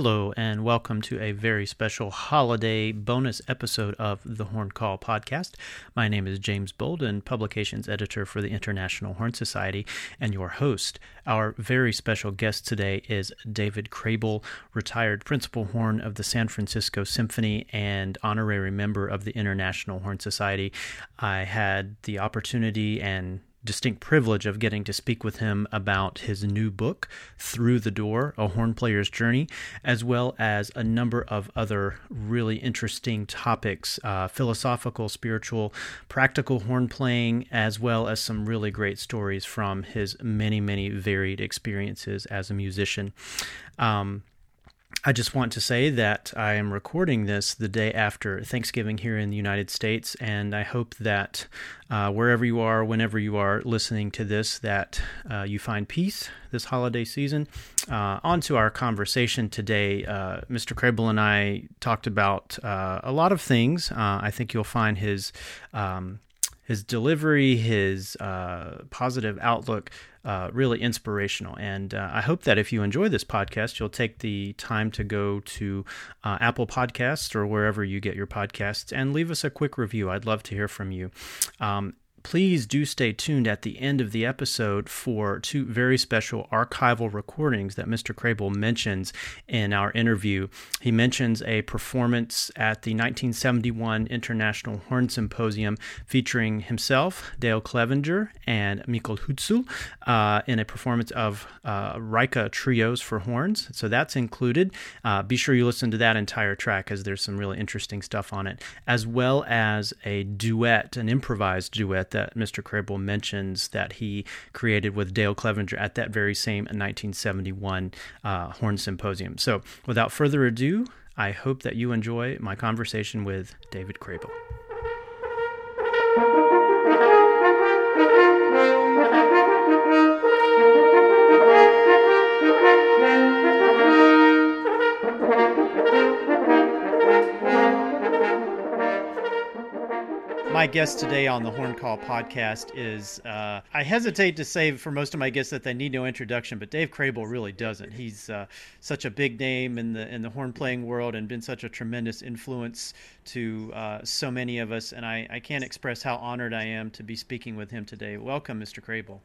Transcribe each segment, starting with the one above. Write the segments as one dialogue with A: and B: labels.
A: Hello, and welcome to a very special holiday bonus episode of the Horn Call podcast. My name is James Boldin, publications editor for the International Horn Society, and your host. Our very special guest today is David Krehbiel, retired principal horn of the San Francisco Symphony and honorary member of the International Horn Society. I had the opportunity and distinct privilege of getting to speak with him about his new book, Through the Door A Horn Player's Journey, as well as a number of other really interesting topics uh, philosophical, spiritual, practical horn playing, as well as some really great stories from his many, many varied experiences as a musician. Um, I just want to say that I am recording this the day after Thanksgiving here in the United States, and I hope that uh, wherever you are, whenever you are listening to this, that uh, you find peace this holiday season. Uh, on to our conversation today. Uh, Mr. Krehbiel and I talked about uh, a lot of things. Uh, I think you'll find his. Um, his delivery, his positive outlook, uh, really inspirational. And uh, I hope that if you enjoy this podcast, you'll take the time to go to uh, Apple Podcasts or wherever you get your podcasts and leave us a quick review. I'd love to hear from you. Um, please do stay tuned at the end of the episode for two very special archival recordings that Mr. Krehbiel mentions in our interview. He mentions a performance at the 1971 International Horn Symposium featuring himself, Dale Clevenger, and Michael Höltzel uh, in a performance of uh, Reicha Trios for Horns. So that's included. Uh, be sure you listen to that entire track as there's some really interesting stuff on it, as well as a duet, an improvised duet that Mr. Krehbiel mentions that he created with Dale Clevenger at that very same 1971 uh, Horn Symposium. So, without further ado, I hope that you enjoy my conversation with David Krehbiel. My guest today on the Horn Call podcast is uh, I hesitate to say for most of my guests that they need no introduction, but Dave Krehbiel really doesn't. He's uh, such a big name in the in the horn playing world and been such a tremendous influence to uh, so many of us. And I, I can't express how honored I am to be speaking with him today. Welcome, Mr. Krehbiel.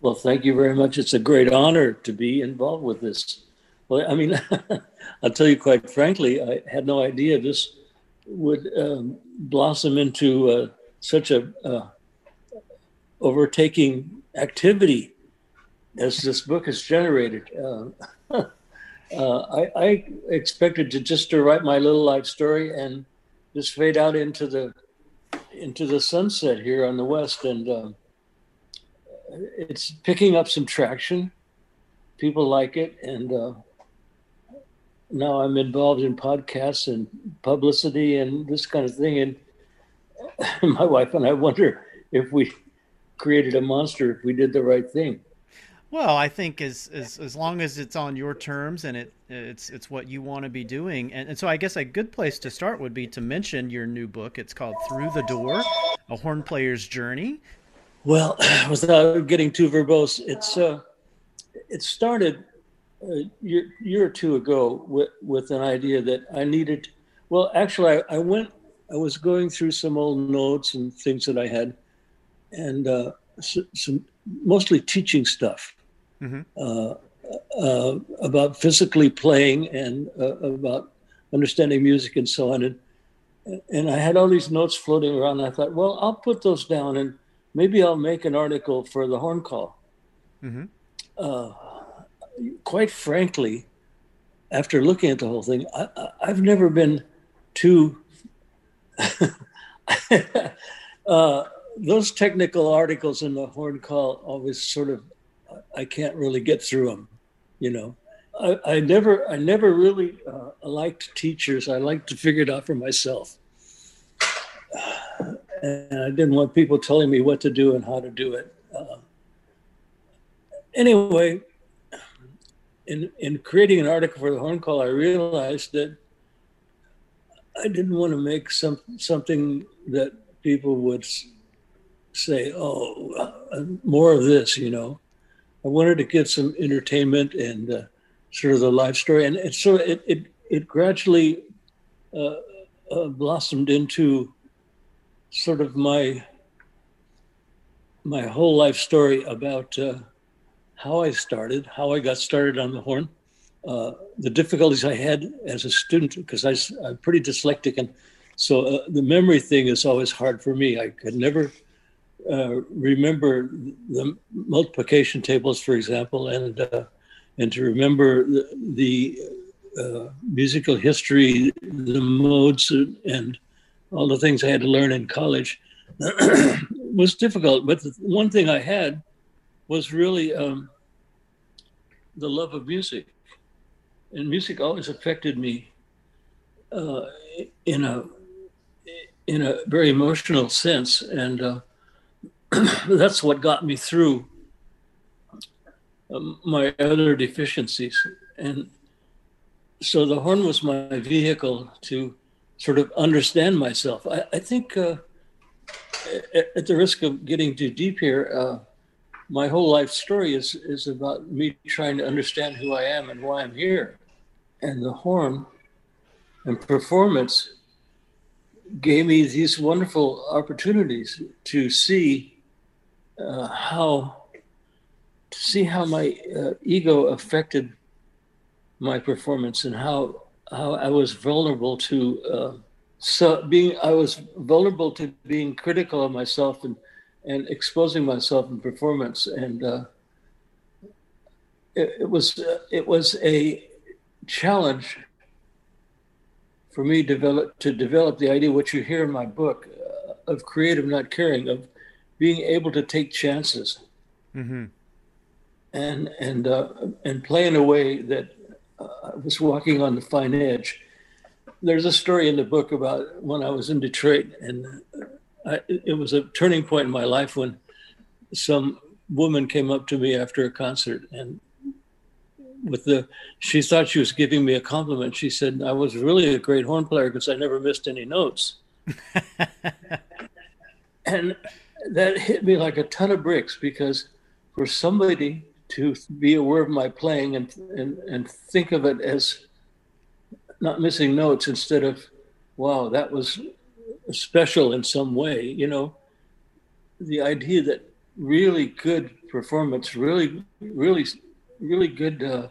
B: Well, thank you very much. It's a great honor to be involved with this. Well, I mean, I'll tell you quite frankly, I had no idea this would um, blossom into uh, such a uh, overtaking activity as this book has generated. Uh, uh, I, I, expected to just to write my little life story and just fade out into the into the sunset here on the west, and uh, it's picking up some traction. People like it, and uh, now I'm involved in podcasts and publicity and this kind of thing. And my wife and I wonder if we created a monster if we did the right thing.
A: Well, I think as as as long as it's on your terms and it it's it's what you want to be doing, and, and so I guess a good place to start would be to mention your new book. It's called Through the Door: A Horn Player's Journey.
B: Well, without getting too verbose, it's uh, it started a year, year or two ago with, with an idea that I needed. Well, actually, I, I went, I was going through some old notes and things that I had, and uh, some mostly teaching stuff mm-hmm. uh, uh, about physically playing and uh, about understanding music and so on. And, and I had all these notes floating around. I thought, well, I'll put those down and maybe I'll make an article for the horn call. Mm-hmm. Uh, quite frankly, after looking at the whole thing, I, have never been too. uh, those technical articles in the horn call always sort of, I can't really get through them, you know. I, I never, I never really uh, liked teachers. I liked to figure it out for myself, and I didn't want people telling me what to do and how to do it. Uh, anyway, in, in creating an article for the Horn Call, I realized that I didn't want to make some something that people would say, "Oh, uh, more of this," you know. I wanted to get some entertainment and uh, sort of the life story, and so it it it gradually uh, uh, blossomed into sort of my my whole life story about uh, how I started, how I got started on the horn, uh, the difficulties I had as a student because I'm pretty dyslexic, and so uh, the memory thing is always hard for me. I could never uh, remember the multiplication tables, for example, and uh, and to remember the, the uh, musical history, the modes, and all the things I had to learn in college was difficult. But one thing I had was really um, the love of music, and music always affected me uh, in a in a very emotional sense, and uh, that's what got me through um, my other deficiencies. And so the horn was my vehicle to sort of understand myself. I, I think, uh, at, at, the risk of getting too deep here, uh, my whole life story is is about me trying to understand who I am and why I'm here. And the horn and performance gave me these wonderful opportunities to see uh, how to see how my uh, ego affected my performance and how how I was vulnerable to uh, so being I was vulnerable to being critical of myself and and exposing myself in performance and uh, it, it, was uh, it was a challenge for me develop to develop the idea what you hear in my book uh, of creative not caring of being able to take chances mm-hmm. and and uh, and play in a way that uh, I was walking on the fine edge. There's a story in the book about when I was in Detroit, and I, it was a turning point in my life when some woman came up to me after a concert and with the she thought she was giving me a compliment. She said i was really a great horn player because i never missed any notes. And that hit me like a ton of bricks because for somebody to be aware of my playing and, and, and think of it as not missing notes instead of, wow, that was special in some way, you know, the idea that really good performance, really, really, really good uh,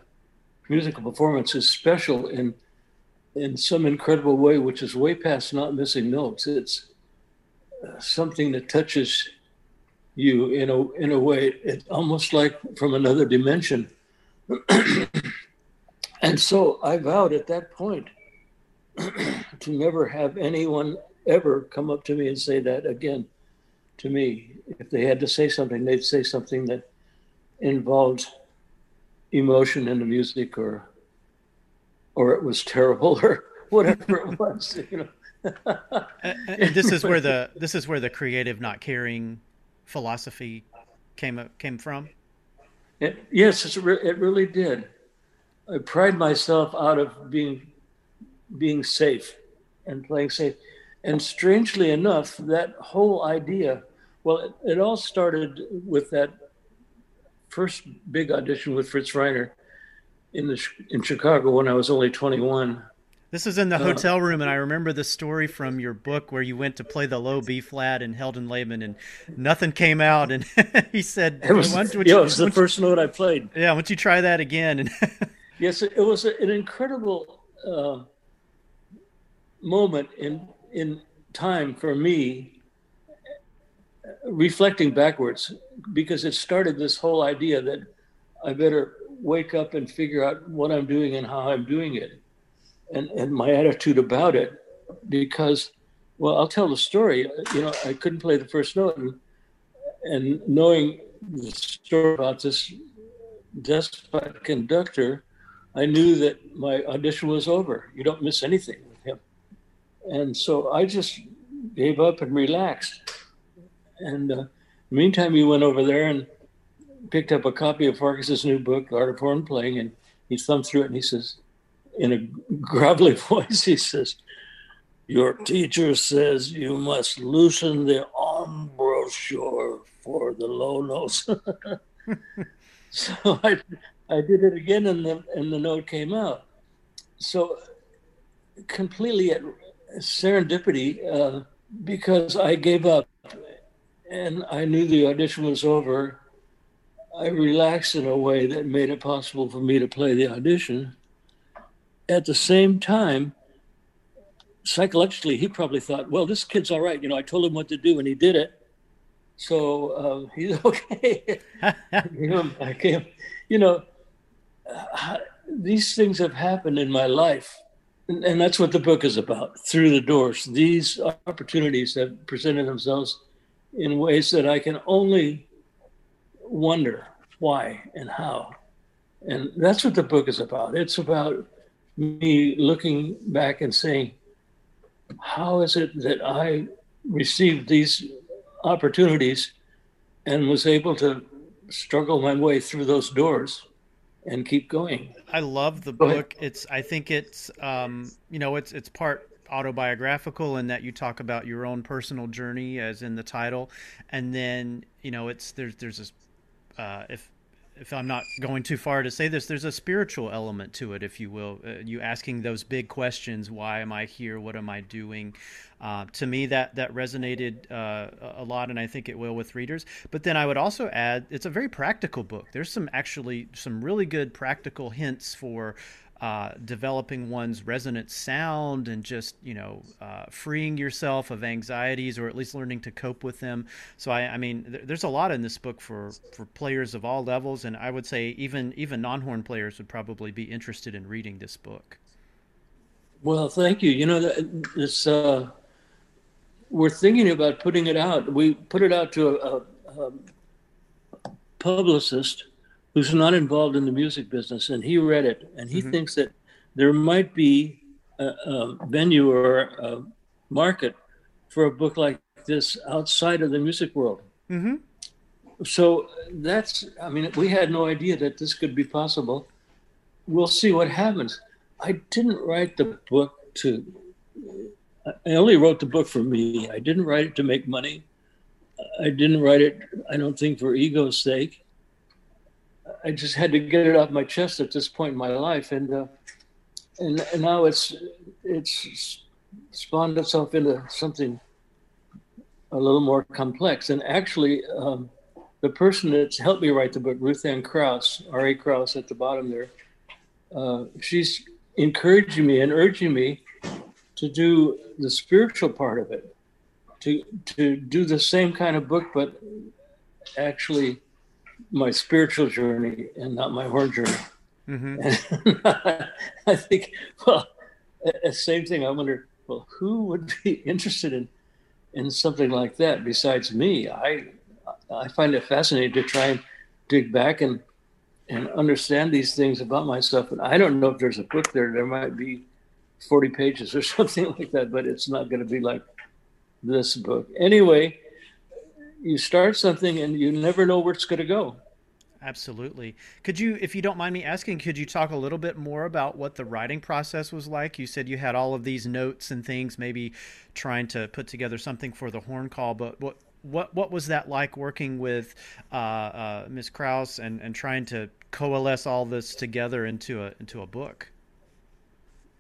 B: musical performance is special in in some incredible way, which is way past not missing notes. It's something that touches you in a in a way it's almost like from another dimension and so i vowed at that point to never have anyone ever come up to me and say that again to me if they had to say something they'd say something that involved emotion in the music or or it was terrible or whatever it was you know
A: and this is where the this is where the creative not caring philosophy came came from.
B: It, yes, it really did. I pride myself out of being being safe and playing safe. And strangely enough, that whole idea, well, it, it all started with that first big audition with Fritz Reiner in the in Chicago when I was only 21.
A: This is in the uh, hotel room, and I remember the story from your book where you went to play the low B flat in Heldenleben, and nothing came out. And he said,
B: "It was, yeah, you, it was the first you, note I played."
A: Yeah, why don't you try that again?
B: yes, it was an incredible uh, moment in in time for me, reflecting backwards, because it started this whole idea that I better wake up and figure out what I'm doing and how I'm doing it and, and my attitude about it because well i'll tell the story. You know i couldn't play the first note and, and knowing the story about this despot conductor i knew that my audition was over. You don't miss anything and so i just gave up and relaxed and uh, meantime he went over there and picked up a copy of farkas's new book art of horn playing and he thumbed through it and he says in a gravelly voice, he says, Your teacher says you must loosen the embouchure for the low notes. so I, I did it again, and the and the note came out. So completely at serendipity, uh, because I gave up, and I knew the audition was over. I relaxed in a way that made it possible for me to play the audition. At the same time, psychologically, he probably thought, well, this kid's all right. You know, I told him what to do and he did it. So uh, he's okay. you know, I came, you know, uh, these things have happened in my life. And, that's what the book is about through the doors. These opportunities have presented themselves in ways that I can only wonder why and how. And that's what the book is about. It's about me looking back and saying, how is it that I received these opportunities and was able to struggle my way through those doors and keep going?
A: I love the Go book. Ahead. It's I think it's um, you know it's it's part autobiographical in that you talk about your own personal journey as in the title and then you know it's there's there's this uh, if if I'm not going too far to say this, there's a spiritual element to it, if you will. Uh, you asking those big questions: Why am I here? What am I doing? Uh, to me, that that resonated uh, a lot, and I think it will with readers. But then I would also add, it's a very practical book. There's some actually some really good practical hints for uh, developing one's resonant sound and just you know uh, freeing yourself of anxieties or at least learning to cope with them. So I, I mean, th- there's a lot in this book for for players of all levels, and I would say even even non-horn players would probably be interested in reading this book.
B: Well, thank you. You know, this uh, we're thinking about putting it out. We put it out to a, a, a publicist who's not involved in the music business, and he read it, and he mm-hmm. thinks that there might be a, a, venue or a market for a book like this outside of the music world. Mm-hmm. So that's, I mean, we had no idea that this could be possible. We'll see what happens. I didn't write the book to, I only wrote the book for me. I didn't write it to make money. I didn't write it, I don't think, for ego's sake. I just had to get it off my chest at this point in my life, and uh, and, and now it's it's spawned itself into something a little more complex. And actually, um, the person that's helped me write the book, Ruth Ann Kraus, R. A. Kraus at the bottom there, uh, she's encouraging me and urging me to do the spiritual part of it, to to do the same kind of book, but actually my spiritual journey and not my horn journey. Mm-hmm. I think, well, same thing. I wonder, well, who would be interested in in something like that besides me? I I find it fascinating to try and dig back and and understand these things about myself. And I don't know if there's a book there. There might be 40 pages or something like that, but it's not going to be like this book. Anyway, you start something and you never know where it's going to go.
A: Absolutely. Could you, if you don't mind me asking, could you talk a little bit more about what the writing process was like? You said you had all of these notes and things, maybe trying to put together something for the horn call, but what what what was that like working with uh, uh, Ms. Kraus and, and trying to coalesce all this together into a into a book?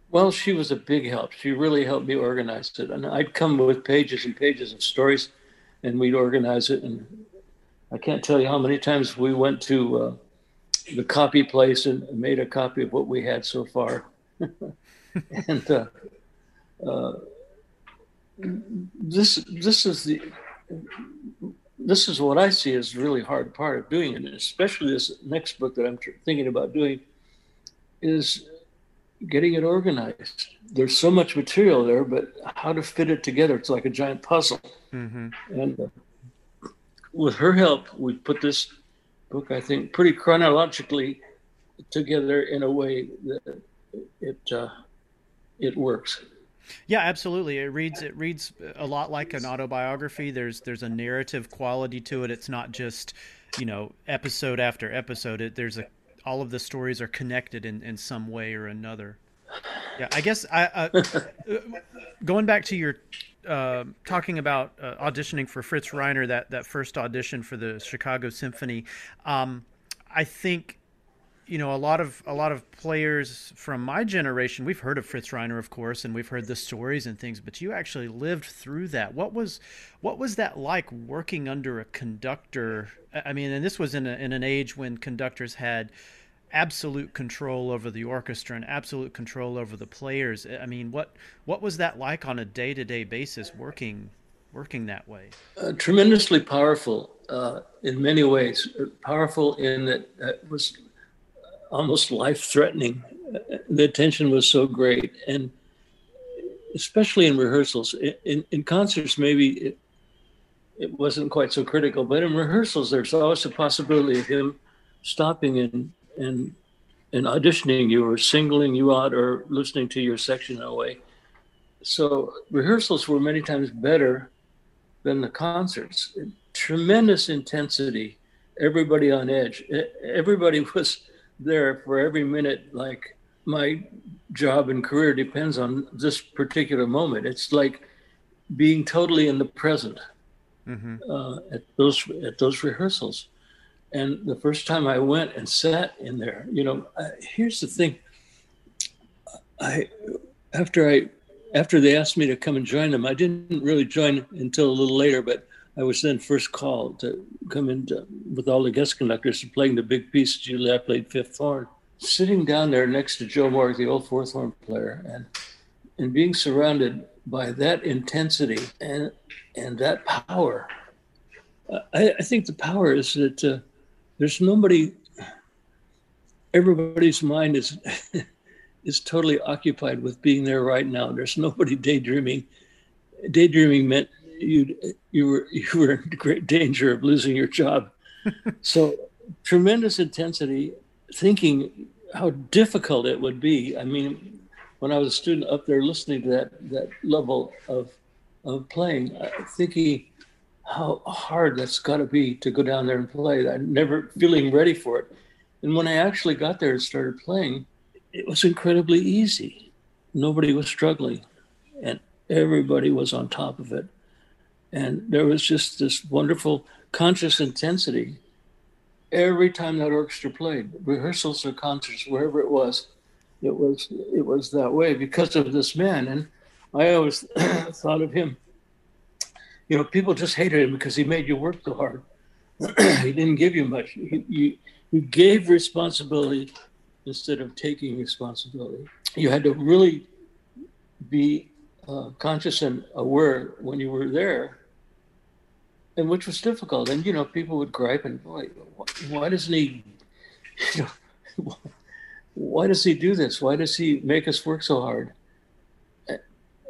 B: Well, she was a big help. She really helped me organize it, and I'd come with pages and pages of stories and we'd organize it. And I can't tell you how many times we went to uh, the copy place and made a copy of what we had so far. and uh, uh, this this is the this is what I see as really hard part of doing it, especially this next book that I'm thinking about doing is getting it organized. There's so much material there, but how to fit it together? It's like a giant puzzle. Mm-hmm. And uh, with her help, we put this book, I think, pretty chronologically together in a way that it uh, it works.
A: Yeah, absolutely. It reads it reads a lot like an autobiography. There's there's a narrative quality to it. It's not just you know episode after episode. It, there's a all of the stories are connected in, in some way or another. Yeah, I guess I uh, going back to your uh, talking about uh, auditioning for Fritz Reiner, that that first audition for the Chicago Symphony. Um, I think you know, a lot of a lot of players from my generation, we've heard of Fritz Reiner, of course, and we've heard the stories and things. But you actually lived through that. What was what was that like working under a conductor? I mean, and this was in a, in an age when conductors had absolute control over the orchestra and absolute control over the players. I mean, what what was that like on a day to day basis working working that way?
B: Uh, tremendously powerful uh, in many ways. Powerful in that it was almost life threatening. The tension was so great, and especially in rehearsals. In, in concerts, maybe it, it wasn't quite so critical, but in rehearsals, there's always a possibility of him stopping and and and auditioning you or singling you out or listening to your section in a way. So rehearsals were many times better than the concerts. Tremendous intensity, everybody on edge. Everybody was there for every minute. Like my job and career depends on this particular moment. It's like being totally in the present mm-hmm. uh, at those at those rehearsals. And the first time I went and sat in there, you know, uh, here's the thing. I after I after they asked me to come and join them, I didn't really join until a little later, but I was then first called to come in to, with all the guest conductors and playing the big piece. Julie, I played fifth horn. Sitting down there next to Joe Moore, the old fourth horn player, and and being surrounded by that intensity and and that power. I, I think the power is that uh, there's nobody. Everybody's mind is is totally occupied with being there right now. There's nobody daydreaming. Daydreaming meant you you were you were in great danger of losing your job. so tremendous intensity, thinking how difficult it would be. I mean, when I was a student up there listening to that that level of of playing, uh, thinking how hard that's got to be to go down there and play. I never feeling ready for it. And when I actually got there and started playing, it was incredibly easy. Nobody was struggling, and everybody was on top of it. And there was just this wonderful conscious intensity every time that orchestra played, rehearsals or concerts, wherever it was. It was it was that way because of this man, and I always thought of him. You know, people just hated him because he made you work so hard. he didn't give you much. He, he, he gave responsibility instead of taking responsibility. You had to really be uh, conscious and aware when you were there, and which was difficult. And you know, people would gripe and boy, why doesn't he? You know, why does he do this? Why does he make us work so hard?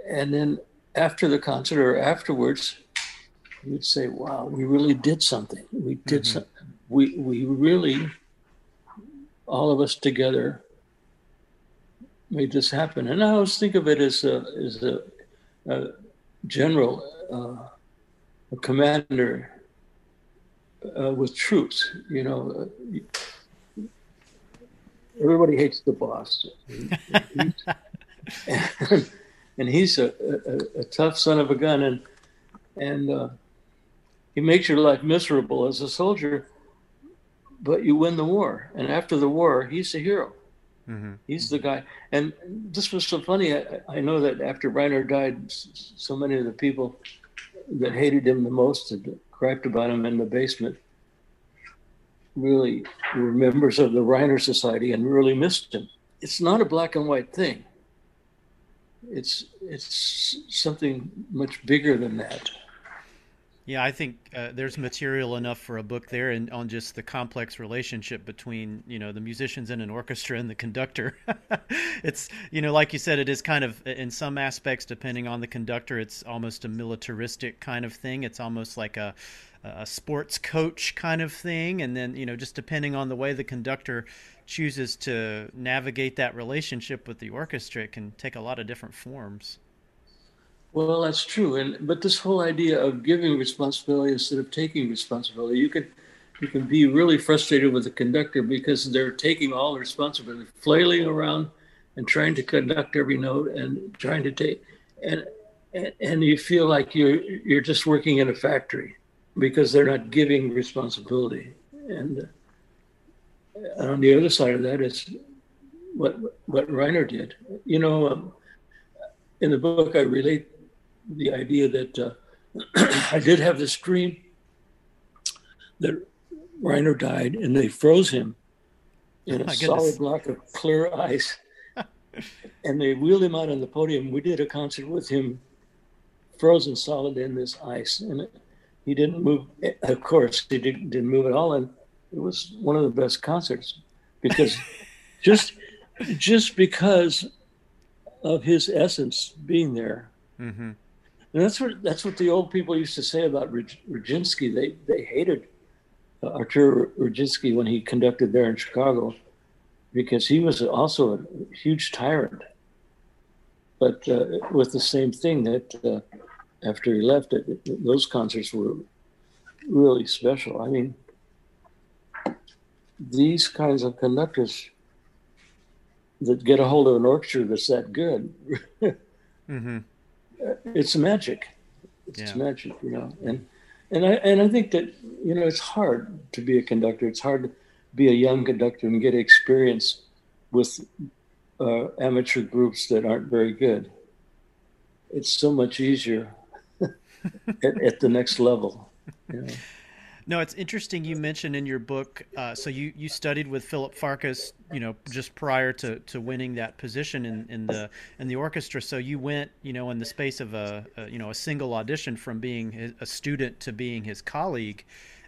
B: And then after the concert or afterwards, you'd say, "Wow, we really did something. We did mm-hmm. something. We we really." all of us together made this happen. And I always think of it as a, as a, a general, uh, a commander uh, with troops. You know, uh, everybody hates the boss, and, and he's a, a, a, tough son of a gun, and and uh, he makes your life miserable as a soldier but you win the war. And after the war, he's the hero. Mm-hmm. He's the guy. And this was so funny. I, I, know that after Reiner died, so many of the people that hated him the most and griped about him in the basement really were members of the Reiner Society and really missed him. It's not a black and white thing. It's it's something much bigger than that.
A: Yeah, I think uh, there's material enough for a book there, and on just the complex relationship between you know the musicians in an orchestra and the conductor. it's you know, like you said, it is kind of in some aspects, depending on the conductor, it's almost a militaristic kind of thing. It's almost like a a sports coach kind of thing, and then you know, just depending on the way the conductor chooses to navigate that relationship with the orchestra, it can take a lot of different forms.
B: Well, that's true, and but this whole idea of giving responsibility instead of taking responsibility, you can you can be really frustrated with the conductor because they're taking all the responsibility, flailing around and trying to conduct every note and trying to take and and you feel like you're you're just working in a factory because they're not giving responsibility and on the other side of that is what what Reiner did. You know, um, in the book, I relate the idea that uh, I did have this dream that Reiner died, and they froze him in a solid block of clear ice, and they wheeled him out on the podium. We did a concert with him, frozen solid in this ice, and he didn't move. Of course, he didn't, didn't move at all, and it was one of the best concerts because just just because of his essence being there. Mm-hmm. And that's what that's what the old people used to say about Rodzinski. They they hated uh, Artur Rodzinski when he conducted there in Chicago because he was also a huge tyrant. But uh, with the same thing that uh, after he left, it, it, those concerts were really special. I mean, these kinds of conductors that get a hold of an orchestra that's that good, mm-hmm. It's magic. It's yeah. magic, you know. And and I and I think that you know it's hard to be a conductor. It's hard to be a young conductor and get experience with uh, amateur groups that aren't very good. It's so much easier at, at the next level. You know?
A: No, it's interesting you mentioned in your book. Uh, so you, you studied with Philip Farkas, you know, just prior to, to winning that position in, in the in the orchestra. So you went, you know, in the space of a, a you know a single audition from being a student to being his colleague,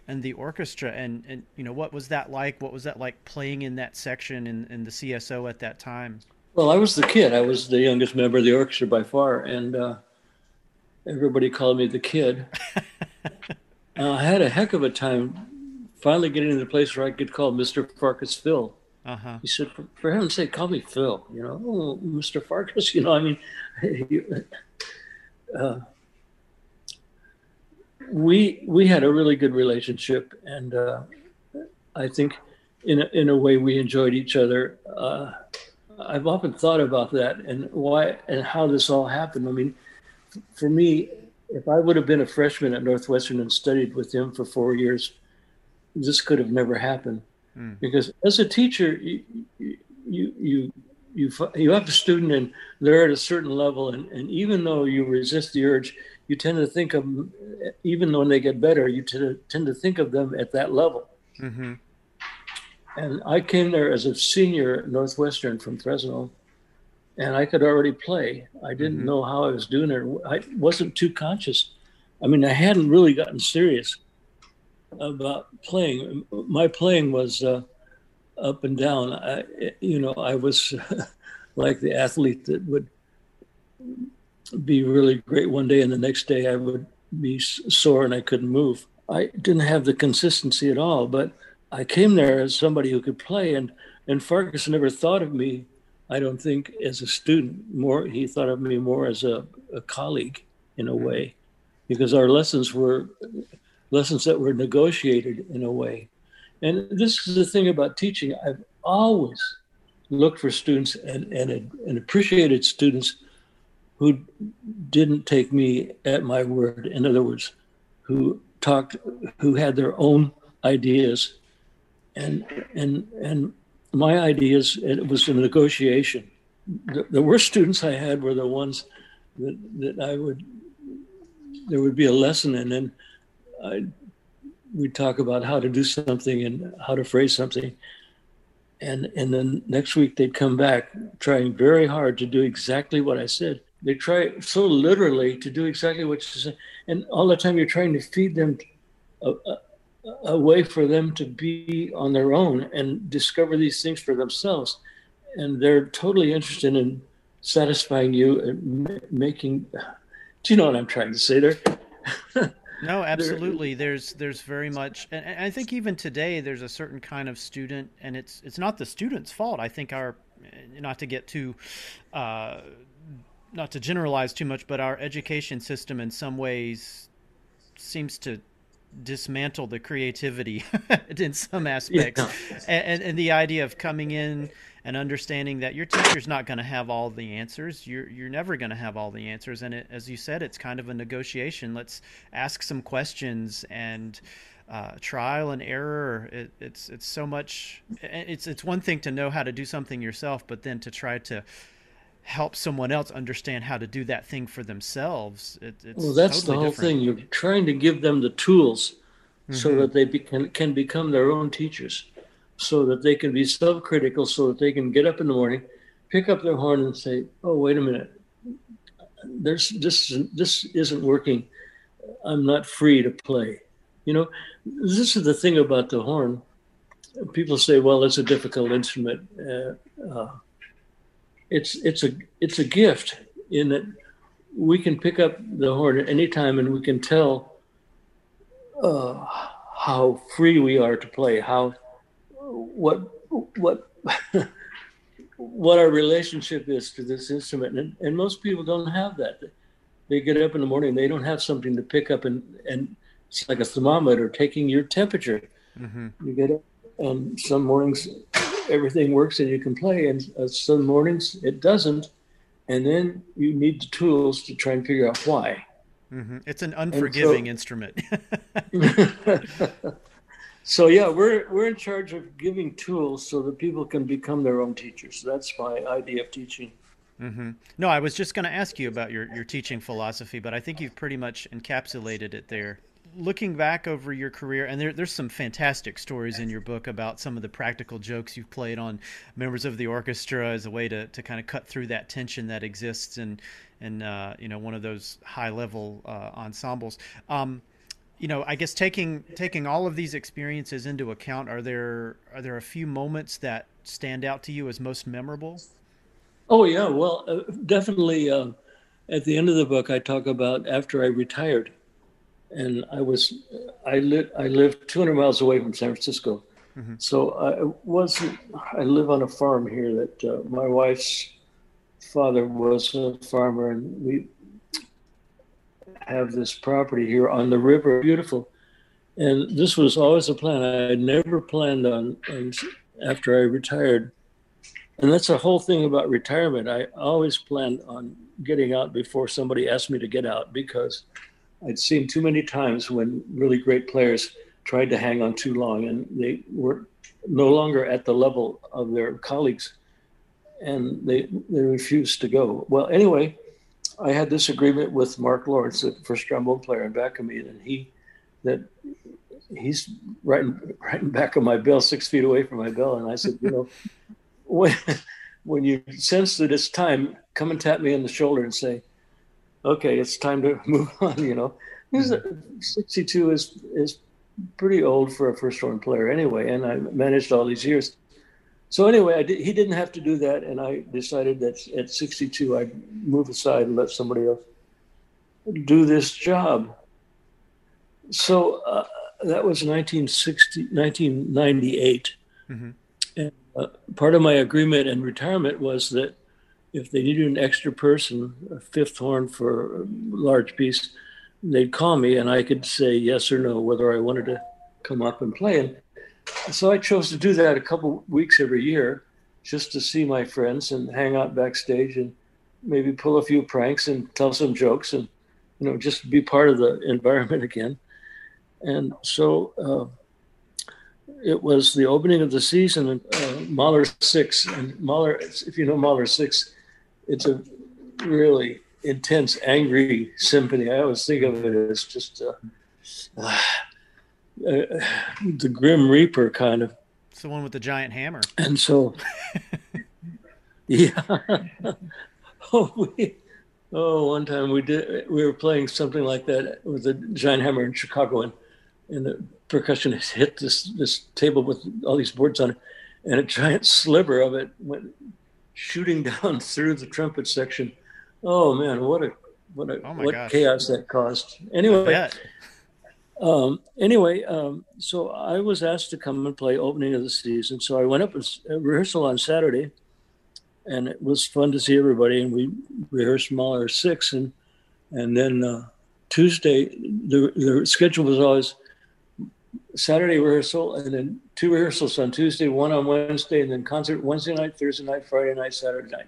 A: and the orchestra. And and you know what was that like? What was that like playing in that section in, in the CSO at that time?
B: Well, I was the kid. I was the youngest member of the orchestra by far, and uh, everybody called me the kid. I had a heck of a time finally getting to the place where I could call Mr. Farkas Phil. Uh-huh. He said, for, for heaven's sake, call me Phil. You know, oh, Mr. Farkas. You know, I mean, uh, we we had a really good relationship, and uh, I think in a, in a way we enjoyed each other. Uh, I've often thought about that and why and how this all happened. I mean, for me, if I would have been a freshman at Northwestern and studied with him for four years, this could have never happened. Mm. Because as a teacher, you, you you you you have a student and they're at a certain level, and, and even though you resist the urge, you tend to think of even when they get better, you tend to, tend to think of them at that level. Mm-hmm. And I came there as a senior at Northwestern from Fresno, and I could already play. I didn't mm-hmm. know how I was doing it. I wasn't too conscious. I mean, I hadn't really gotten serious about playing. My playing was uh, up and down. I, you know, I was like the athlete that would be really great one day, and the next day I would be sore and I couldn't move. I didn't have the consistency at all, but I came there as somebody who could play, and and Farkas never thought of me I don't think as a student more he thought of me more as a, a colleague in a mm-hmm. way because our lessons were lessons that were negotiated in a way. And this is the thing about teaching. I've always looked for students and, and, and appreciated students who didn't take me at my word. In other words, who talked, who had their own ideas and, and, and my ideas, it was a negotiation. The, the, worst students I had were the ones that, that I would, there would be a lesson and then I, we'd talk about how to do something and how to phrase something. And, and then next week they'd come back trying very hard to do exactly what I said. They try so literally to do exactly what you said. And all the time you're trying to feed them a, a way for them to be on their own and discover these things for themselves. And they're totally interested in satisfying you and making. Do you know what I'm trying to say there?
A: no, absolutely. There's there's very much, and I think even today there's a certain kind of student, and it's it's not the student's fault. I think our, not to get too. Uh, not to generalize too much, but our education system in some ways seems to dismantle the creativity in some aspects yeah. and, and the idea of coming in and understanding that your teacher's not going to have all the answers you're you're never going to have all the answers and it, as you said it's kind of a negotiation let's ask some questions and uh, trial and error. It, it's it's so much. It's it's one thing to know how to do something yourself, but then to try to help someone else understand how to do that thing for themselves. It, it's
B: well, that's
A: totally
B: the whole
A: different.
B: thing. You're trying to give them the tools so
A: Mhm.
B: that they be, can, can become their own teachers, so that they can be self critical, so that they can get up in the morning, pick up their horn, and say, "Oh, wait a minute, there's this this isn't working. I'm not free to play." You know, this is the thing about the horn. People say, "Well, it's a difficult instrument." Uh, uh, it's it's a it's a gift in that we can pick up the horn at any time and we can tell uh, how free we are to play, how what what what our relationship is to this instrument, and, and most people don't have that. They get up in the morning, they don't have something to pick up, and and it's like a thermometer taking your temperature.
A: Mhm.
B: You get up, and some mornings everything works and you can play, and uh, some mornings it doesn't, and then you need the tools to try and figure out why.
A: Mhm. It's an unforgiving
B: so-
A: instrument.
B: so yeah, we're we're in charge of giving tools so that people can become their own teachers. That's my idea of teaching.
A: hmm No, I was just going to ask you about your, your teaching philosophy, but I think you've pretty much encapsulated it there. Looking back over your career, and there, there's some fantastic stories in your book about some of the practical jokes you've played on members of the orchestra as a way to, to kind of cut through that tension that exists in, in uh, you know one of those high level uh, ensembles. Um, you know, I guess taking taking all of these experiences into account, are there are there a few moments that stand out to you as most memorable?
B: Oh yeah, well, uh, definitely. Uh, at the end of the book, I talk about after I retired, and I was, I lived, I lived 200 miles away from San Francisco,
A: Mhm.
B: so I wasn't. I live on a farm here that uh, my wife's father was a farmer, and we have this property here on the river, beautiful. And this was always a plan. I had never planned on, on after I retired and that's the whole thing about retirement. I always planned on getting out before somebody asked me to get out because I'd seen too many times when really great players tried to hang on too long and they were no longer at the level of their colleagues and they they refused to go. Well, anyway, I had this agreement with Mark Lawrence, the first trombone player in back of me, and he that he's right in, right in back of my bell, six feet away from my bell, and I said, you know, when when you sense that it's time, come and tap me on the shoulder and say, okay, it's time to move on. You know, is- 62 is is pretty old for a first horn player anyway, and I managed all these years. So anyway, I did, he didn't have to do that, and I decided that at 62 I'd move aside and let somebody else do this job. So uh, that was 1960, 1998.
A: Mhm.
B: And uh, part of my agreement and retirement was that if they needed an extra person, a fifth horn for a large piece, they'd call me and I could say yes or no whether I wanted to come up and play. And so I chose to do that a couple weeks every year just to see my friends and hang out backstage and maybe pull a few pranks and tell some jokes and you know just be part of the environment again. And so uh, it was the opening of the season uh, Mahler Six, and Mahler, if you know Mahler Six, it's a really intense, angry symphony. I always think of it as just uh, uh, the Grim Reaper kind of.
A: It's the one with the giant hammer.
B: And so, yeah. oh, we, oh, one time we did. We were playing something like that with a giant hammer in Chicago, and and the percussionist hit this this table with all these boards on it, and a giant sliver of it went shooting down through the trumpet section. Oh man, what a what a
A: Oh
B: what
A: gosh.
B: chaos that caused. Anyway, um, anyway, um, so I was asked to come and play opening of the season. So I went up and rehearsal on Saturday, and it was fun to see everybody. And we rehearsed Mahler six, and and then uh, Tuesday the the schedule was always Saturday rehearsal, and then two rehearsals on Tuesday, one on Wednesday, and then concert Wednesday night, Thursday night, Friday night, Saturday night.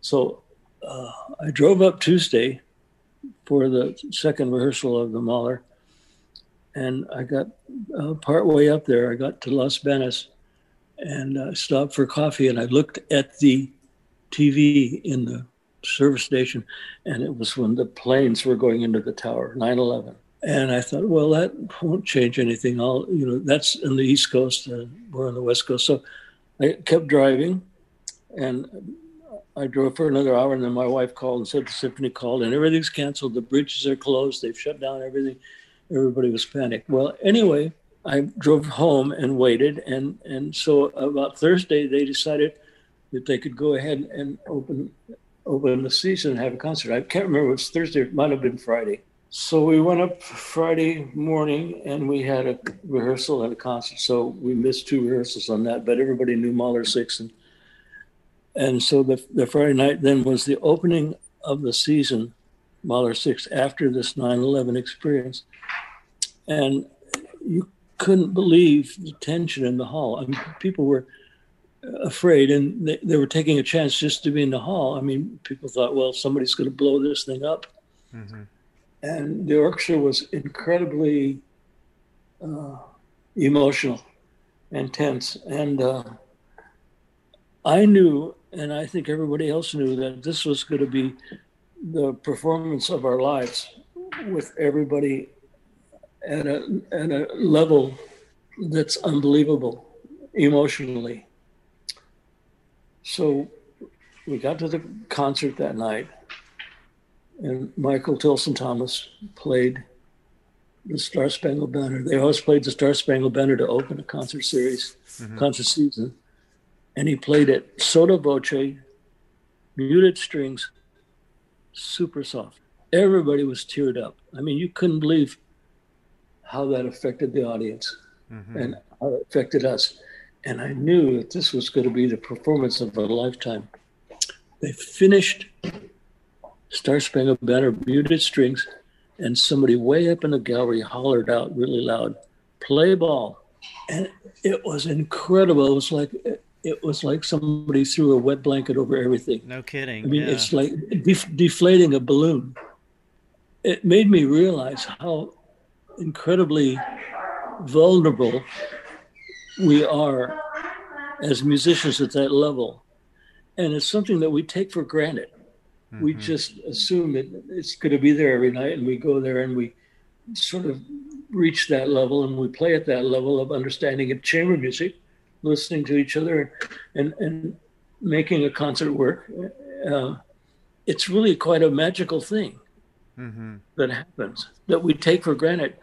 B: So uh, I drove up Tuesday for the second rehearsal of the Mahler and I got uh, part way up there. I got to Los Banos and uh, stopped for coffee, and I looked at the TV in the service station, and it was when the planes were going into the tower, 9/11. And I thought, well, that won't change anything. I'll, you know, that's in the East Coast, and we're on the West Coast. So I kept driving, and I drove for another hour, and then my wife called and said the symphony called, and everything's canceled. The bridges are closed. They've shut down everything. Everybody was panicked. Well, anyway, I drove home and waited, and and so about Thursday they decided that they could go ahead and open open the season and have a concert. I can't remember it was Thursday. It might have been Friday. So we went up Friday morning and we had a rehearsal and a concert. So we missed two rehearsals on that, but everybody knew Mahler Six, and and so the the Friday night then was the opening of the season, Mahler Six, after this 9/11 experience, and you couldn't believe the tension in the hall. I mean, people were afraid and they, they were taking a chance just to be in the hall. I mean, people thought, well, somebody's going to blow this thing up. Mm-hmm. And the orchestra was incredibly uh, emotional and tense. And uh, I knew, and I think everybody else knew, that this was going to be the performance of our lives with everybody at a at a level that's unbelievable emotionally. So we got to the concert that night, and Michael Tilson Thomas played the Star Spangled Banner. They always played the Star Spangled Banner to open a concert series, mm-hmm. concert season, and he played it sotto voce, muted strings, super soft. Everybody was teared up. I mean, you couldn't believe how that affected the audience mm-hmm. and how it affected us. And I knew that this was going to be the performance of a lifetime. They finished Star Spangled Banner, muted strings, and somebody way up in the gallery hollered out really loud, "Play ball!" And it was incredible. It was like it was like somebody threw a wet blanket over everything.
A: No kidding.
B: I mean, yeah. it's like def- deflating a balloon. It made me realize how incredibly vulnerable we are as musicians at that level. And it's something that we take for granted. Mm-hmm. We just assume that it's going to be there every night, and we go there and we sort of reach that level and we play at that level of understanding of chamber music, listening to each other and, and making a concert work. Uh, it's really quite a magical thing mm-hmm. that happens that we take for granted.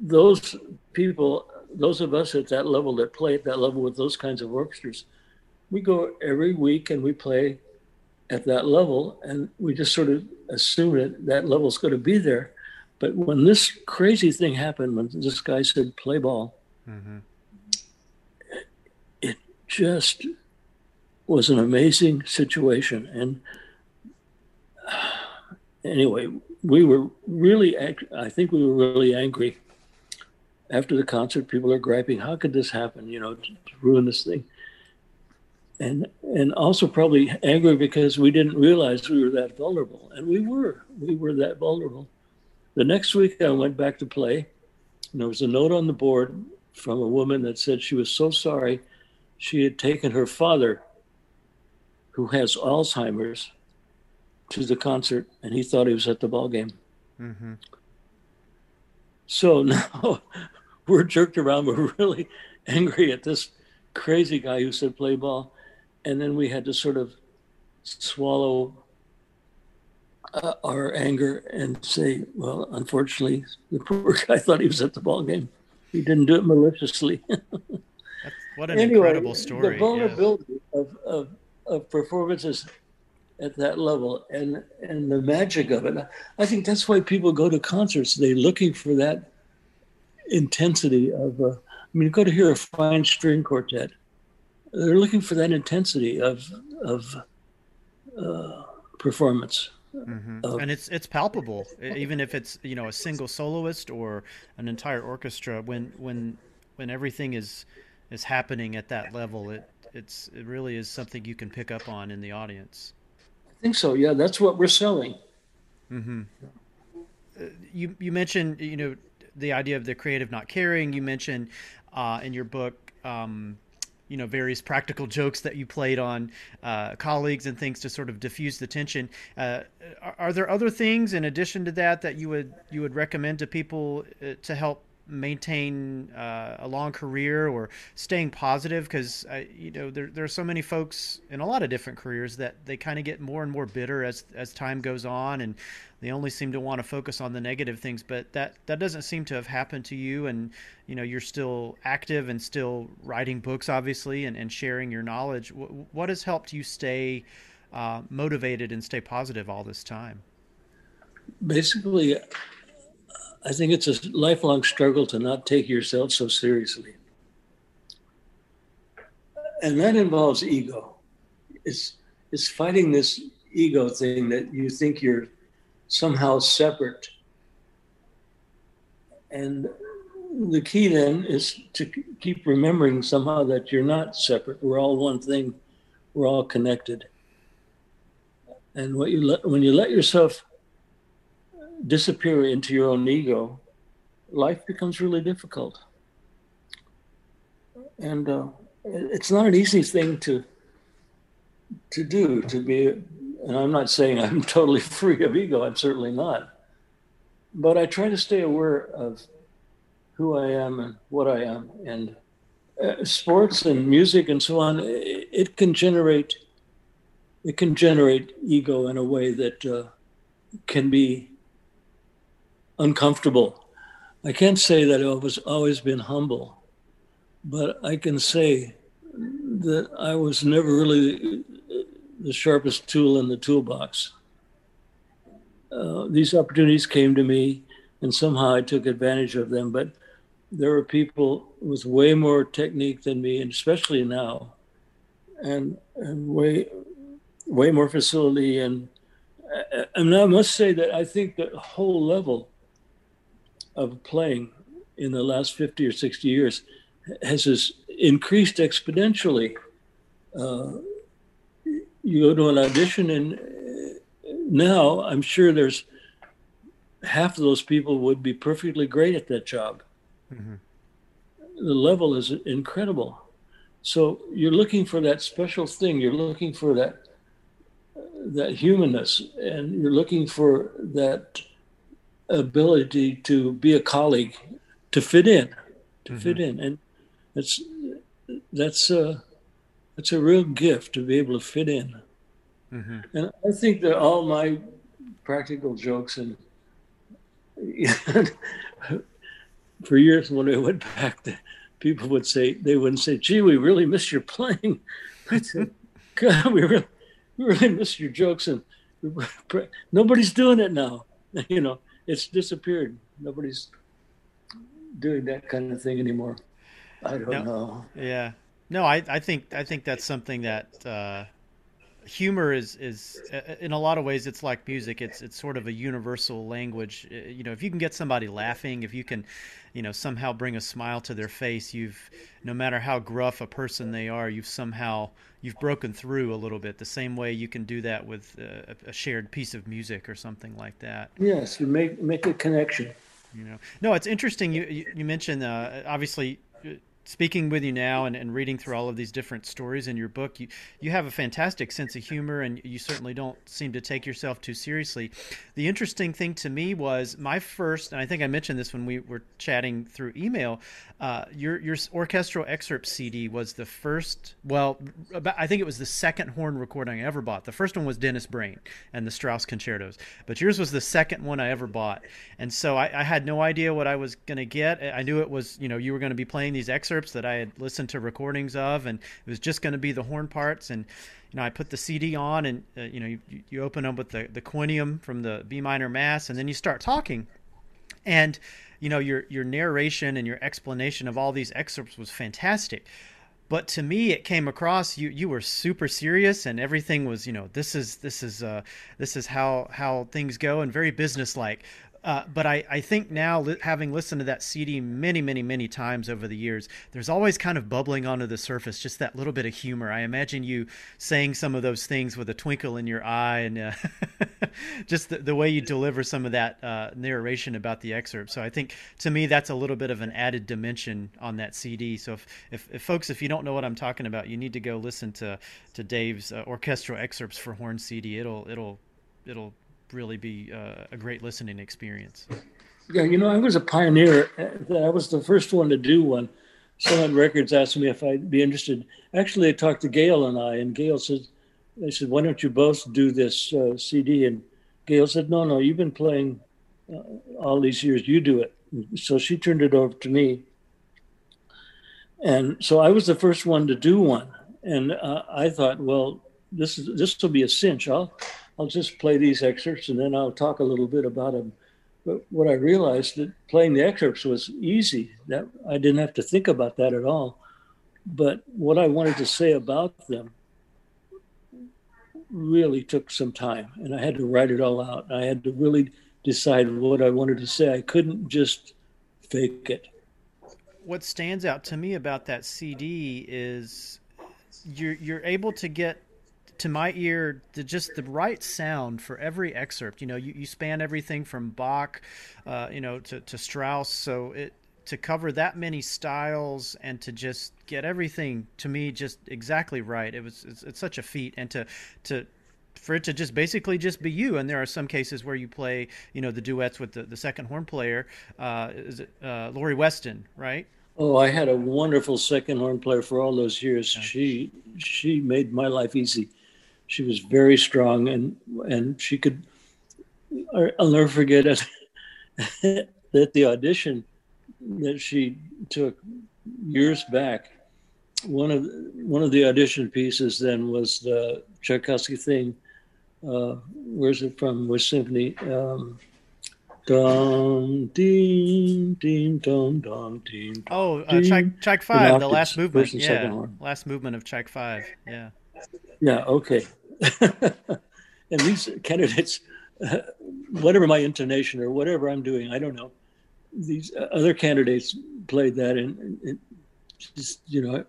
B: Those people, those of us at that level that play at that level with those kinds of orchestras, we go every week and we play at that level, and we just sort of assume that that level is going to be there. But when this crazy thing happened, when this guy said play ball, mm-hmm. it just was an amazing situation. And anyway, we were really, I think we were really angry after the concert. People are griping, how could this happen? You know, to, to ruin this thing. And and also probably angry because we didn't realize we were that vulnerable, and we were. We were that vulnerable. The next week, I went back to play, and there was a note on the board from a woman that said she was so sorry she had taken her father, who has Alzheimer's, to the concert and he thought he was at the ball game. Mm-hmm. So now we're jerked around. We're really angry at this crazy guy who said play ball. And then we had to sort of swallow uh, our anger and say, well, unfortunately, the poor guy thought he was at the ball game. He didn't do it maliciously.
A: what an anyway, incredible story.
B: The vulnerability yeah. of, of, of performances at that level and and the magic of it i think that's why people go to concerts they're looking for that intensity of uh, i mean go to hear a fine string quartet they're looking for that intensity of of uh, performance
A: mm-hmm. of, and it's it's palpable even if it's you know a single soloist or an entire orchestra when when when everything is is happening at that level it it's it really is something you can pick up on in the audience
B: I think so. Yeah, that's what we're selling.
A: Mm-hmm. Uh, you you mentioned you know the idea of the creative not caring. You mentioned uh, in your book. Um, you know various practical jokes that you played on uh, colleagues and things to sort of diffuse the tension. Uh, are, are, there other things in addition to that that you would you would recommend to people uh, to help maintain uh, a long career or staying positive because you know there, there are so many folks in a lot of different careers that they kind of get more and more bitter as as time goes on and they only seem to want to focus on the negative things. But that that doesn't seem to have happened to you and you know you're still active and still writing books obviously and, and sharing your knowledge. What has helped you stay uh, motivated and stay positive all this time?
B: Basically I think it's a lifelong struggle to not take yourself so seriously. And that involves ego. It's, it's fighting this ego thing that you think you're somehow separate. And the key then is to keep remembering somehow that you're not separate. We're all one thing. We're all connected. And what you let, when you let yourself disappear into your own ego, life becomes really difficult. And uh, it's not an easy thing to to do. To be, and I'm not saying I'm totally free of ego. I'm certainly not. But I try to stay aware of who I am and what I am, and uh, sports and music and so on. It, it, can generate it can generate ego in a way that uh, can be uncomfortable. I can't say that I was always been humble, but I can say that I was never really the sharpest tool in the toolbox. Uh, these opportunities came to me, and somehow I took advantage of them. But there are people with way more technique than me, and especially now, and and way way more facility. And and I must say that I think the whole level of playing in the last 50 or 60 years has increased exponentially. Uh, you go to an audition, and uh, now I'm sure there's half of those people would be perfectly great at that job. Mm-hmm. The level is incredible. So you're looking for that special thing. You're looking for that that humanness, and you're looking for that ability to be a colleague, to fit in, to mm-hmm. fit in, and that's that's a that's a real gift to be able to fit in. Mm-hmm. And I think that all my practical jokes and for years when I went back, the people would say they wouldn't say, "Gee, we really miss your playing." I said, "God, we really, we really miss your jokes," and nobody's doing it now. You know, it's disappeared. Nobody's doing that kind of thing anymore. I don't no, know.
A: Yeah. No, I, I think I think that's something that uh, humor is is uh, in a lot of ways it's like music. It's it's sort of a universal language. Uh, you know, if you can get somebody laughing, if you can, you know, somehow bring a smile to their face, you've no matter how gruff a person they are, you've somehow you've broken through a little bit. The same way you can do that with uh, a, a shared piece of music or something like that.
B: Yes, you make make a connection.
A: You know, no, it's interesting. You you, you mentioned uh, obviously speaking with you now and, and reading through all of these different stories in your book, you, you have a fantastic sense of humor and you certainly don't seem to take yourself too seriously. The interesting thing to me was my first, and I think I mentioned this when we were chatting through email, uh, your, your orchestral excerpt CD was the first, well, I think it was the second horn recording I ever bought. The first one was Dennis Brain and the Strauss concertos, but yours was the second one I ever bought. And so I, I had no idea what I was going to get. I knew it was, you know, you were going to be playing these excerpts excerpts that I had listened to recordings of, and it was just going to be the horn parts. And you know, I put the CD on, and uh, you know, you, you open up with the the Quoniam from the B minor Mass, and then you start talking, and you know, your your narration and your explanation of all these excerpts was fantastic but to me it came across you you were super serious and everything was you know this is this is uh this is how how things go and very businesslike Uh, but I, I think now, li- having listened to that CD many, many, many times over the years, there's always kind of bubbling onto the surface just that little bit of humor. I imagine you saying some of those things with a twinkle in your eye and uh, just the, the, way you deliver some of that uh, narration about the excerpt. So I think to me, that's a little bit of an added dimension on that CD. So if, if, if folks, if you don't know what I'm talking about, you need to go listen to, to Dave's uh, orchestral excerpts for horn CD. It'll, it'll, it'll really be uh, a great listening experience.
B: Yeah, you know, I was a pioneer. I was the first one to do one. Summit Records asked me if I'd be interested. Actually, I talked to Gail and I, and Gail said, "They said, why don't you both do this uh, CD?" And Gail said, "No, no, you've been playing uh, all these years. You do it." So she turned it over to me, and so I was the first one to do one. And uh, I thought, well, this is this will be a cinch. I'll I'll just play these excerpts and then I'll talk a little bit about them. But what I realized that playing the excerpts was easy. That I didn't have to think about that at all. But what I wanted to say about them really took some time, and I had to write it all out. I had to really decide what I wanted to say. I couldn't just fake it.
A: What stands out to me about that CD is you're you're able to get to my ear the just the right sound for every excerpt. You know, you, you span everything from Bach, uh, you know, to, to Strauss. So it to cover that many styles and to just get everything to me just exactly right. It was it's, it's such a feat, and to to for it to just basically just be you. And there are some cases where you play, you know, the duets with the, the second horn player. Uh, is it uh, Lori Weston, right?
B: Oh, I had a wonderful second horn player for all those years. Yeah. She she made my life easy she was very strong and and she could i'll never forget that the audition that she took years back one of one of the audition pieces then was the tchaikovsky thing uh, where's it from which symphony um, Dum, ding, ding, dum, dum, ding.
A: Oh, uh, Five, the last movement. Yeah, last movement of Tchaik Five. Yeah.
B: Yeah. Okay. and these candidates, uh, whatever my intonation or whatever I'm doing, I don't know. These other candidates played that, and it just you know it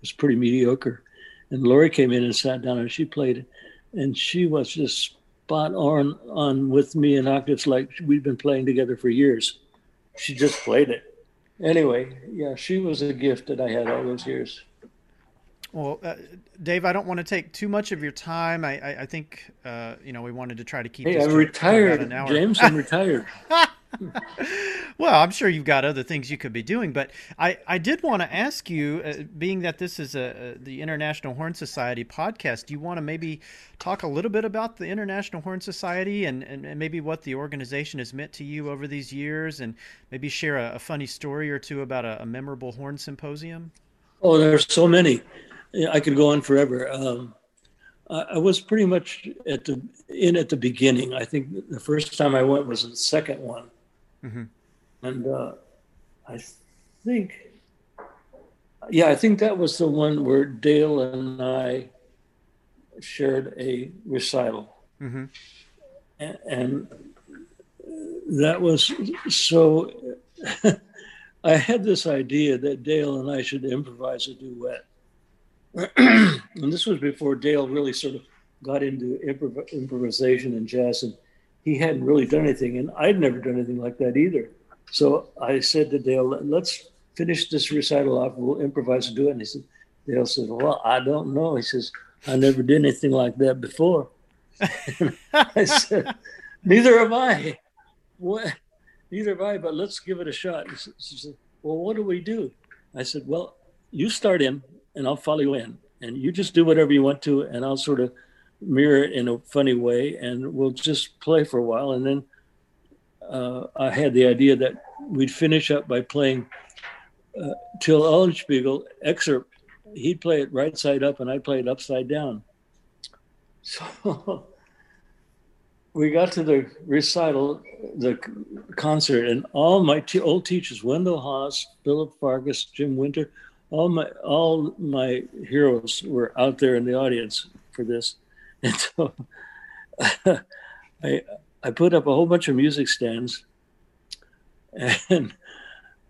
B: was pretty mediocre. And Lori came in and sat down, and she played it, and she was just spot on on with me in octaves like we'd been playing together for years. She just played it. Anyway, yeah, she was a gift that I had all those years.
A: Well, uh, Dave, I don't want to take too much of your time. I, I, I think uh, you know we wanted to try to keep.
B: Hey, I'm retired, James. I'm retired.
A: well, I'm sure you've got other things you could be doing, but I, I did want to ask you, uh, being that this is a, the International Horn Society podcast, do you want to maybe talk a little bit about the International Horn Society and, and, and, maybe what the organization has meant to you over these years, and maybe share a, a funny story or two about a, a memorable horn symposium?
B: Oh, there's so many. I could go on forever. Um, I, was pretty much at the in at the beginning. I think the first time I went was the second one, mm-hmm. and uh, I think, yeah, I think that was the one where Dale and I shared a recital, mm-hmm. and, and that was so. I had this idea that Dale and I should improvise a duet and this was before Dale really sort of got into improv- improvisation and jazz, and he hadn't really done anything, and I'd never done anything like that either. So I said to Dale, "Let's finish this recital off. We'll improvise and do it." And he said, "Dale says, well, I don't know." He says, "I never did anything like that before." I said, "Neither have I." What? Neither have I. But let's give it a shot. He said, "Well, what do we do?" I said, "Well, you start in and I'll follow you in. And you just do whatever you want to, and I'll sort of mirror it in a funny way, and we'll just play for a while. And then uh, I had the idea that we'd finish up by playing uh, Till Eulenspiegel excerpt. He'd play it right side up, and I'd play it upside down. So we got to the recital, the concert, and all my t- old teachers, Wendell Hoss, Philip Farkas, Jim Winter, all my all my heroes were out there in the audience for this, and so I I put up a whole bunch of music stands and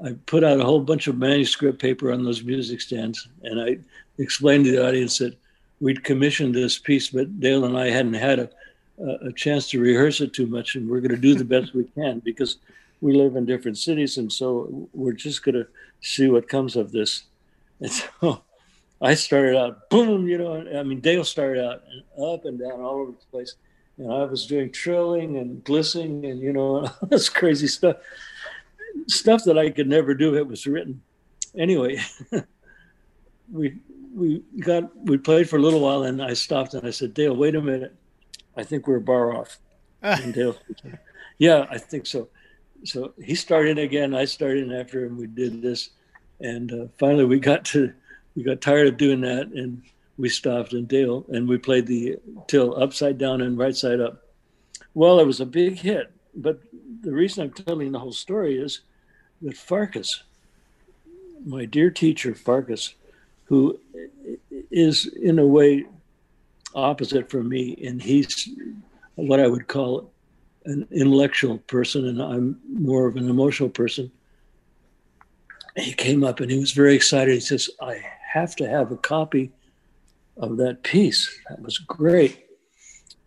B: I put out a whole bunch of manuscript paper on those music stands. And I explained to the audience that we'd commissioned this piece, but Dale and I hadn't had a, a chance to rehearse it too much. And we're going to do the best we can because we live in different cities. And so we're just going to see what comes of this. And so I started out, boom, you know, I mean, Dale started out up and down all over the place. And I was doing trilling and glissing and, you know, all this crazy stuff. Stuff that I could never do. It was written. Anyway, we we got we played for a little while and I stopped and I said, Dale, wait a minute. I think we're a bar off. and Dale, yeah, I think so. So he started again. I started after him. We did this, and uh, finally we got to we got tired of doing that and we stopped and Dale and we played the till upside down and right side up. Well, it was a big hit, but the reason I'm telling the whole story is that Farkas, my dear teacher Farkas, who is in a way opposite from me, and he's what I would call an intellectual person, and I'm more of an emotional person. He came up and he was very excited. He says, I have to have a copy of that piece. That was great.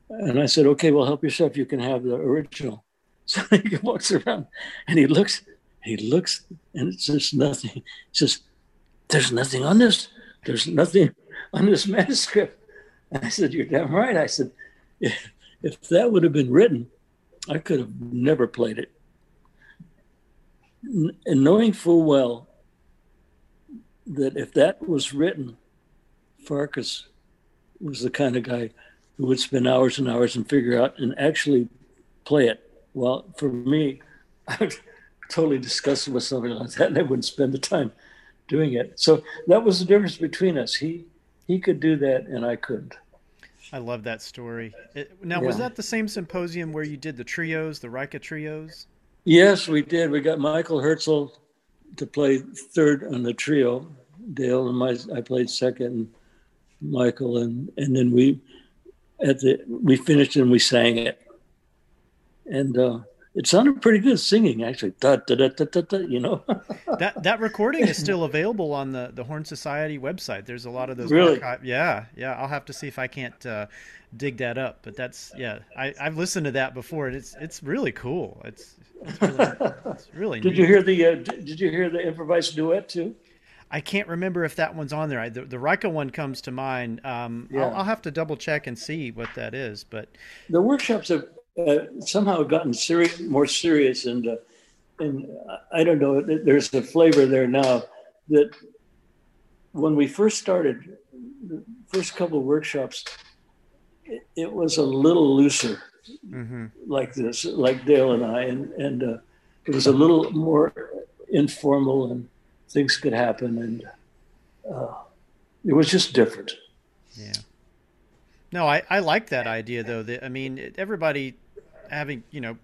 B: And I said, okay, well, help yourself. You can have the original. So he walks around and he looks, he looks, and it's just nothing. He says, there's nothing on this. There's nothing on this manuscript. And I said, you're damn right. I said, if, if that would have been written, I could have never played it. And knowing full well that if that was written, Farkas was the kind of guy who would spend hours and hours and figure out and actually play it. Well, for me, I would totally discuss it with somebody like that, and I wouldn't spend the time doing it. So that was the difference between us. He he could do that, and I couldn't.
A: I love that story. It, now, yeah. was that the same symposium where you did the trios, the Reicha trios?
B: Yes, we did. We got Michael Höltzel to play third on the trio. Dale and my, I played second. Michael and and then we at the we finished and we sang it, and uh, it sounded pretty good singing actually. Da, da, da, da, da, da, you know.
A: that that recording is still available on the the Horn Society website. There's a lot of those.
B: Really?
A: Archive, yeah, yeah. I'll have to see if I can't uh, dig that up. But that's yeah. I I've listened to that before, and it's it's really cool. It's it's really, it's really
B: Did
A: neat.
B: you hear the uh, Did you hear the improvised duet too?
A: I can't remember if that one's on there. I, the, the Reicha one comes to mind. Um, yeah. I'll, I'll, have to double check and see what that is. But
B: the workshops have uh, somehow gotten serious, more serious, and uh, and I don't know. There's a flavor there now that when we first started, the first couple of workshops, it, it was a little looser, mm-hmm. like this, like Dale and I, and and uh, it was a little more informal and things could happen, and uh, it was just different.
A: Yeah. No, I, I like that idea though. That I mean, everybody having you know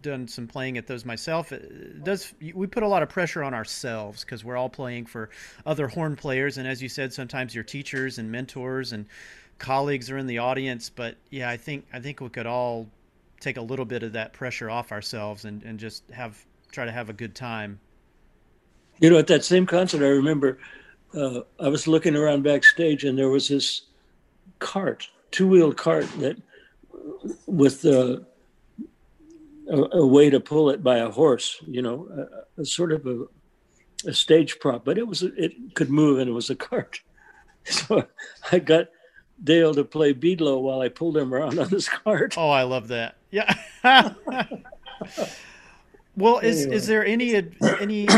A: done some playing at those myself does we put a lot of pressure on ourselves because we're all playing for other horn players. And as you said sometimes your teachers and mentors and colleagues are in the audience. But yeah i think i think we could all take a little bit of that pressure off ourselves and, and just have try to have a good time.
B: You know, at that same concert, I remember uh, I was looking around backstage, and there was this cart, two-wheel cart that with uh, a, a, way to pull it by a horse. You know, a, a sort of a, a, stage prop, but it was it could move, and it was a cart. So I got Dale to play Bydlo while I pulled him around on this cart.
A: Oh, I love that. Yeah. well, is anyway. is there any any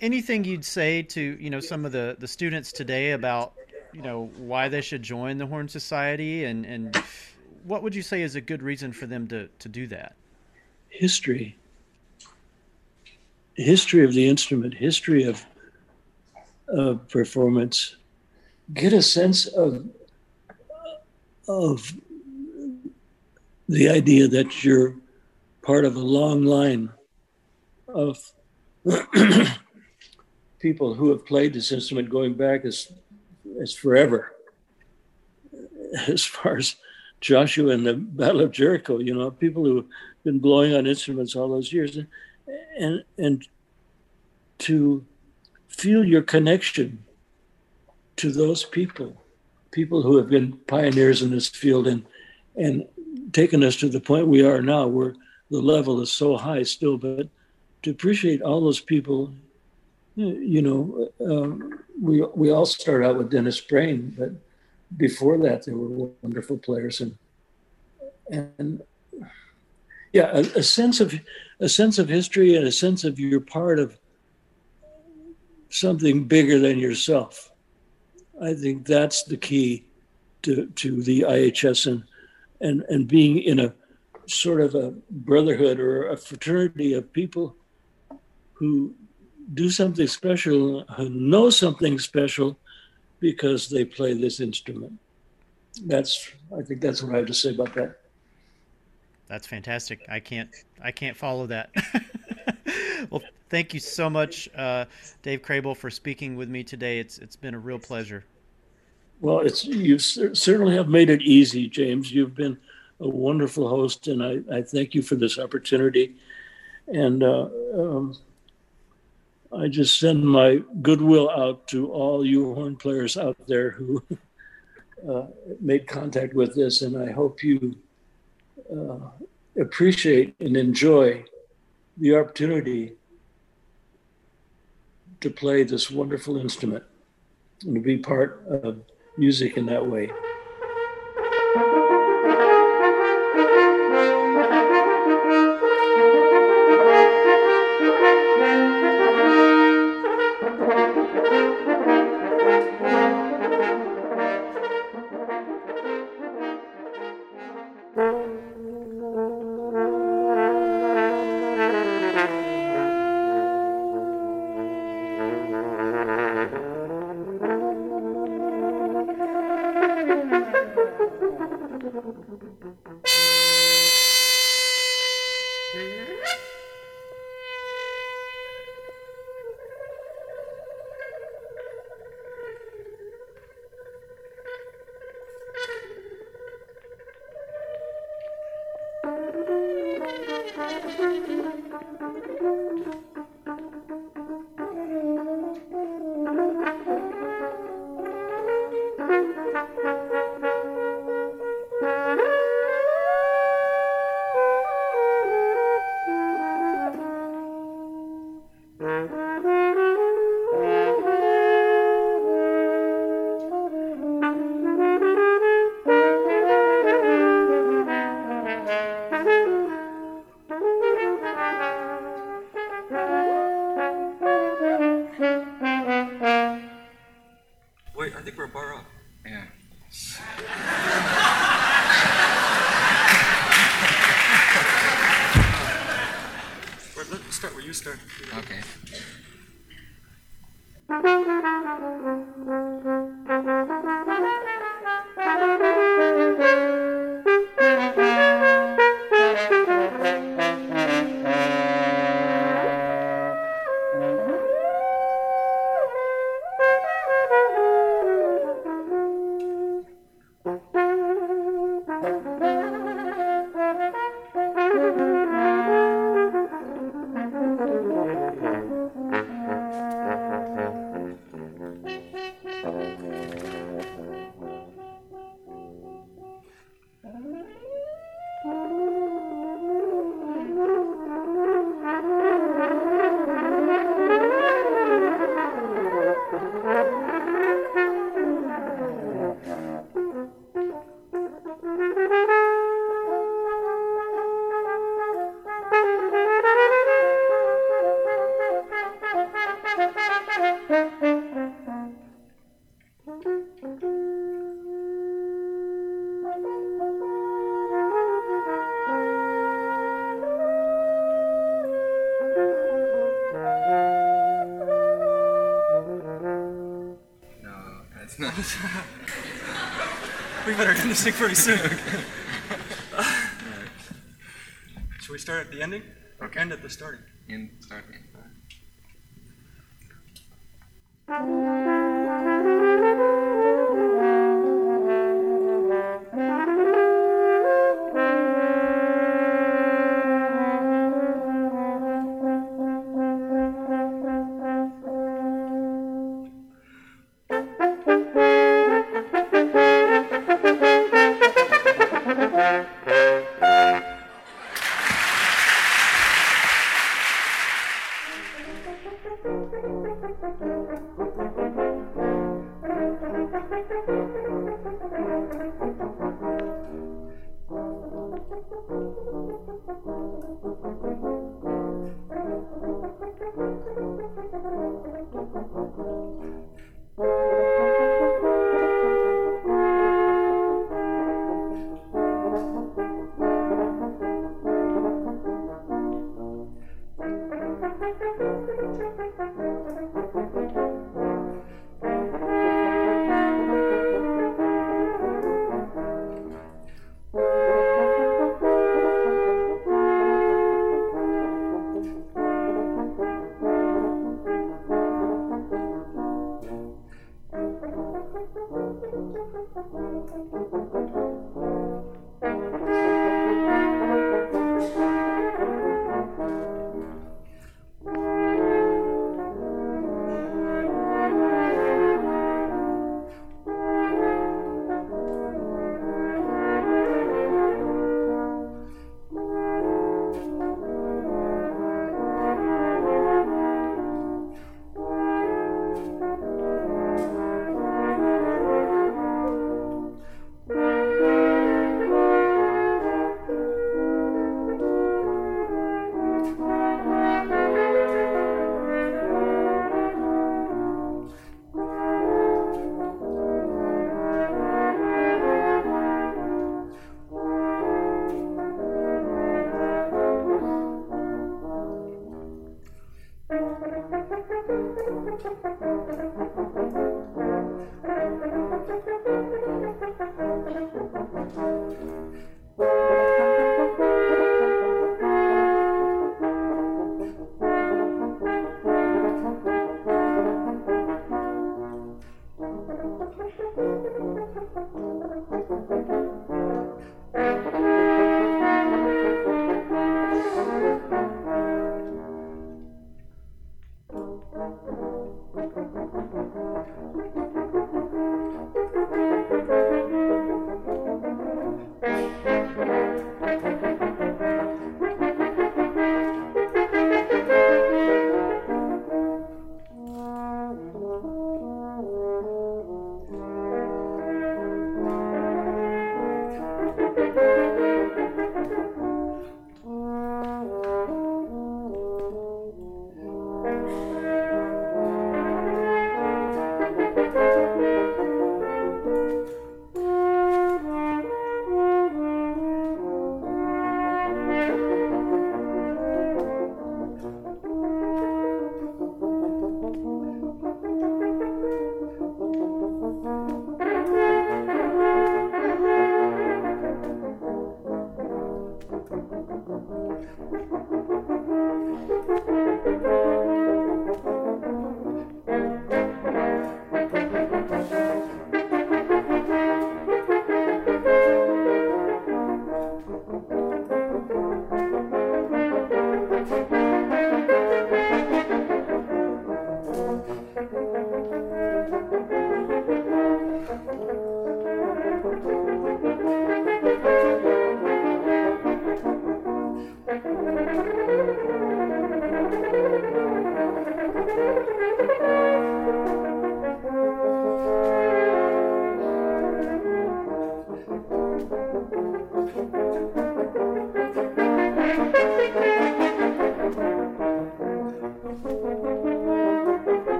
A: anything you'd say to you know some of the the students today about you know why they should join the Horn Society and and what would you say is a good reason for them to to do that?
B: History, history of the instrument, history of of performance. Get a sense of of the idea that you're part of a long line of people who have played this instrument going back as as forever, as far as Joshua and the Battle of Jericho. You know, people who've been blowing on instruments all those years, and and, to feel your connection to those people, people who have been pioneers in this field and and taken us to the point we are now, where the level is so high still. But to appreciate all those people, you know, um, we we all start out with Dennis Brain, but before that there were wonderful players and and yeah, a, a sense of a sense of history and a sense of you're part of something bigger than yourself. I think that's the key to, to the IHS and, and, and being in a sort of a brotherhood or a fraternity of people who do something special, who know something special because they play this instrument. That's, I think that's what I have to say about that.
A: That's fantastic. I can't, I can't follow that. well, thank you so much, uh, Dave Krehbiel, for speaking with me today. It's it's been a real pleasure.
B: Well, it's you certainly have made it easy, James. You've been a wonderful host, and I, I thank you for this opportunity. And uh, um, I just send my goodwill out to all you horn players out there who uh, made contact with this, and I hope you uh, appreciate and enjoy the opportunity to play this wonderful instrument and to be part of music in that way.
C: we better end this thing pretty soon. Uh, should we start at the ending? Or end at the starting?
D: End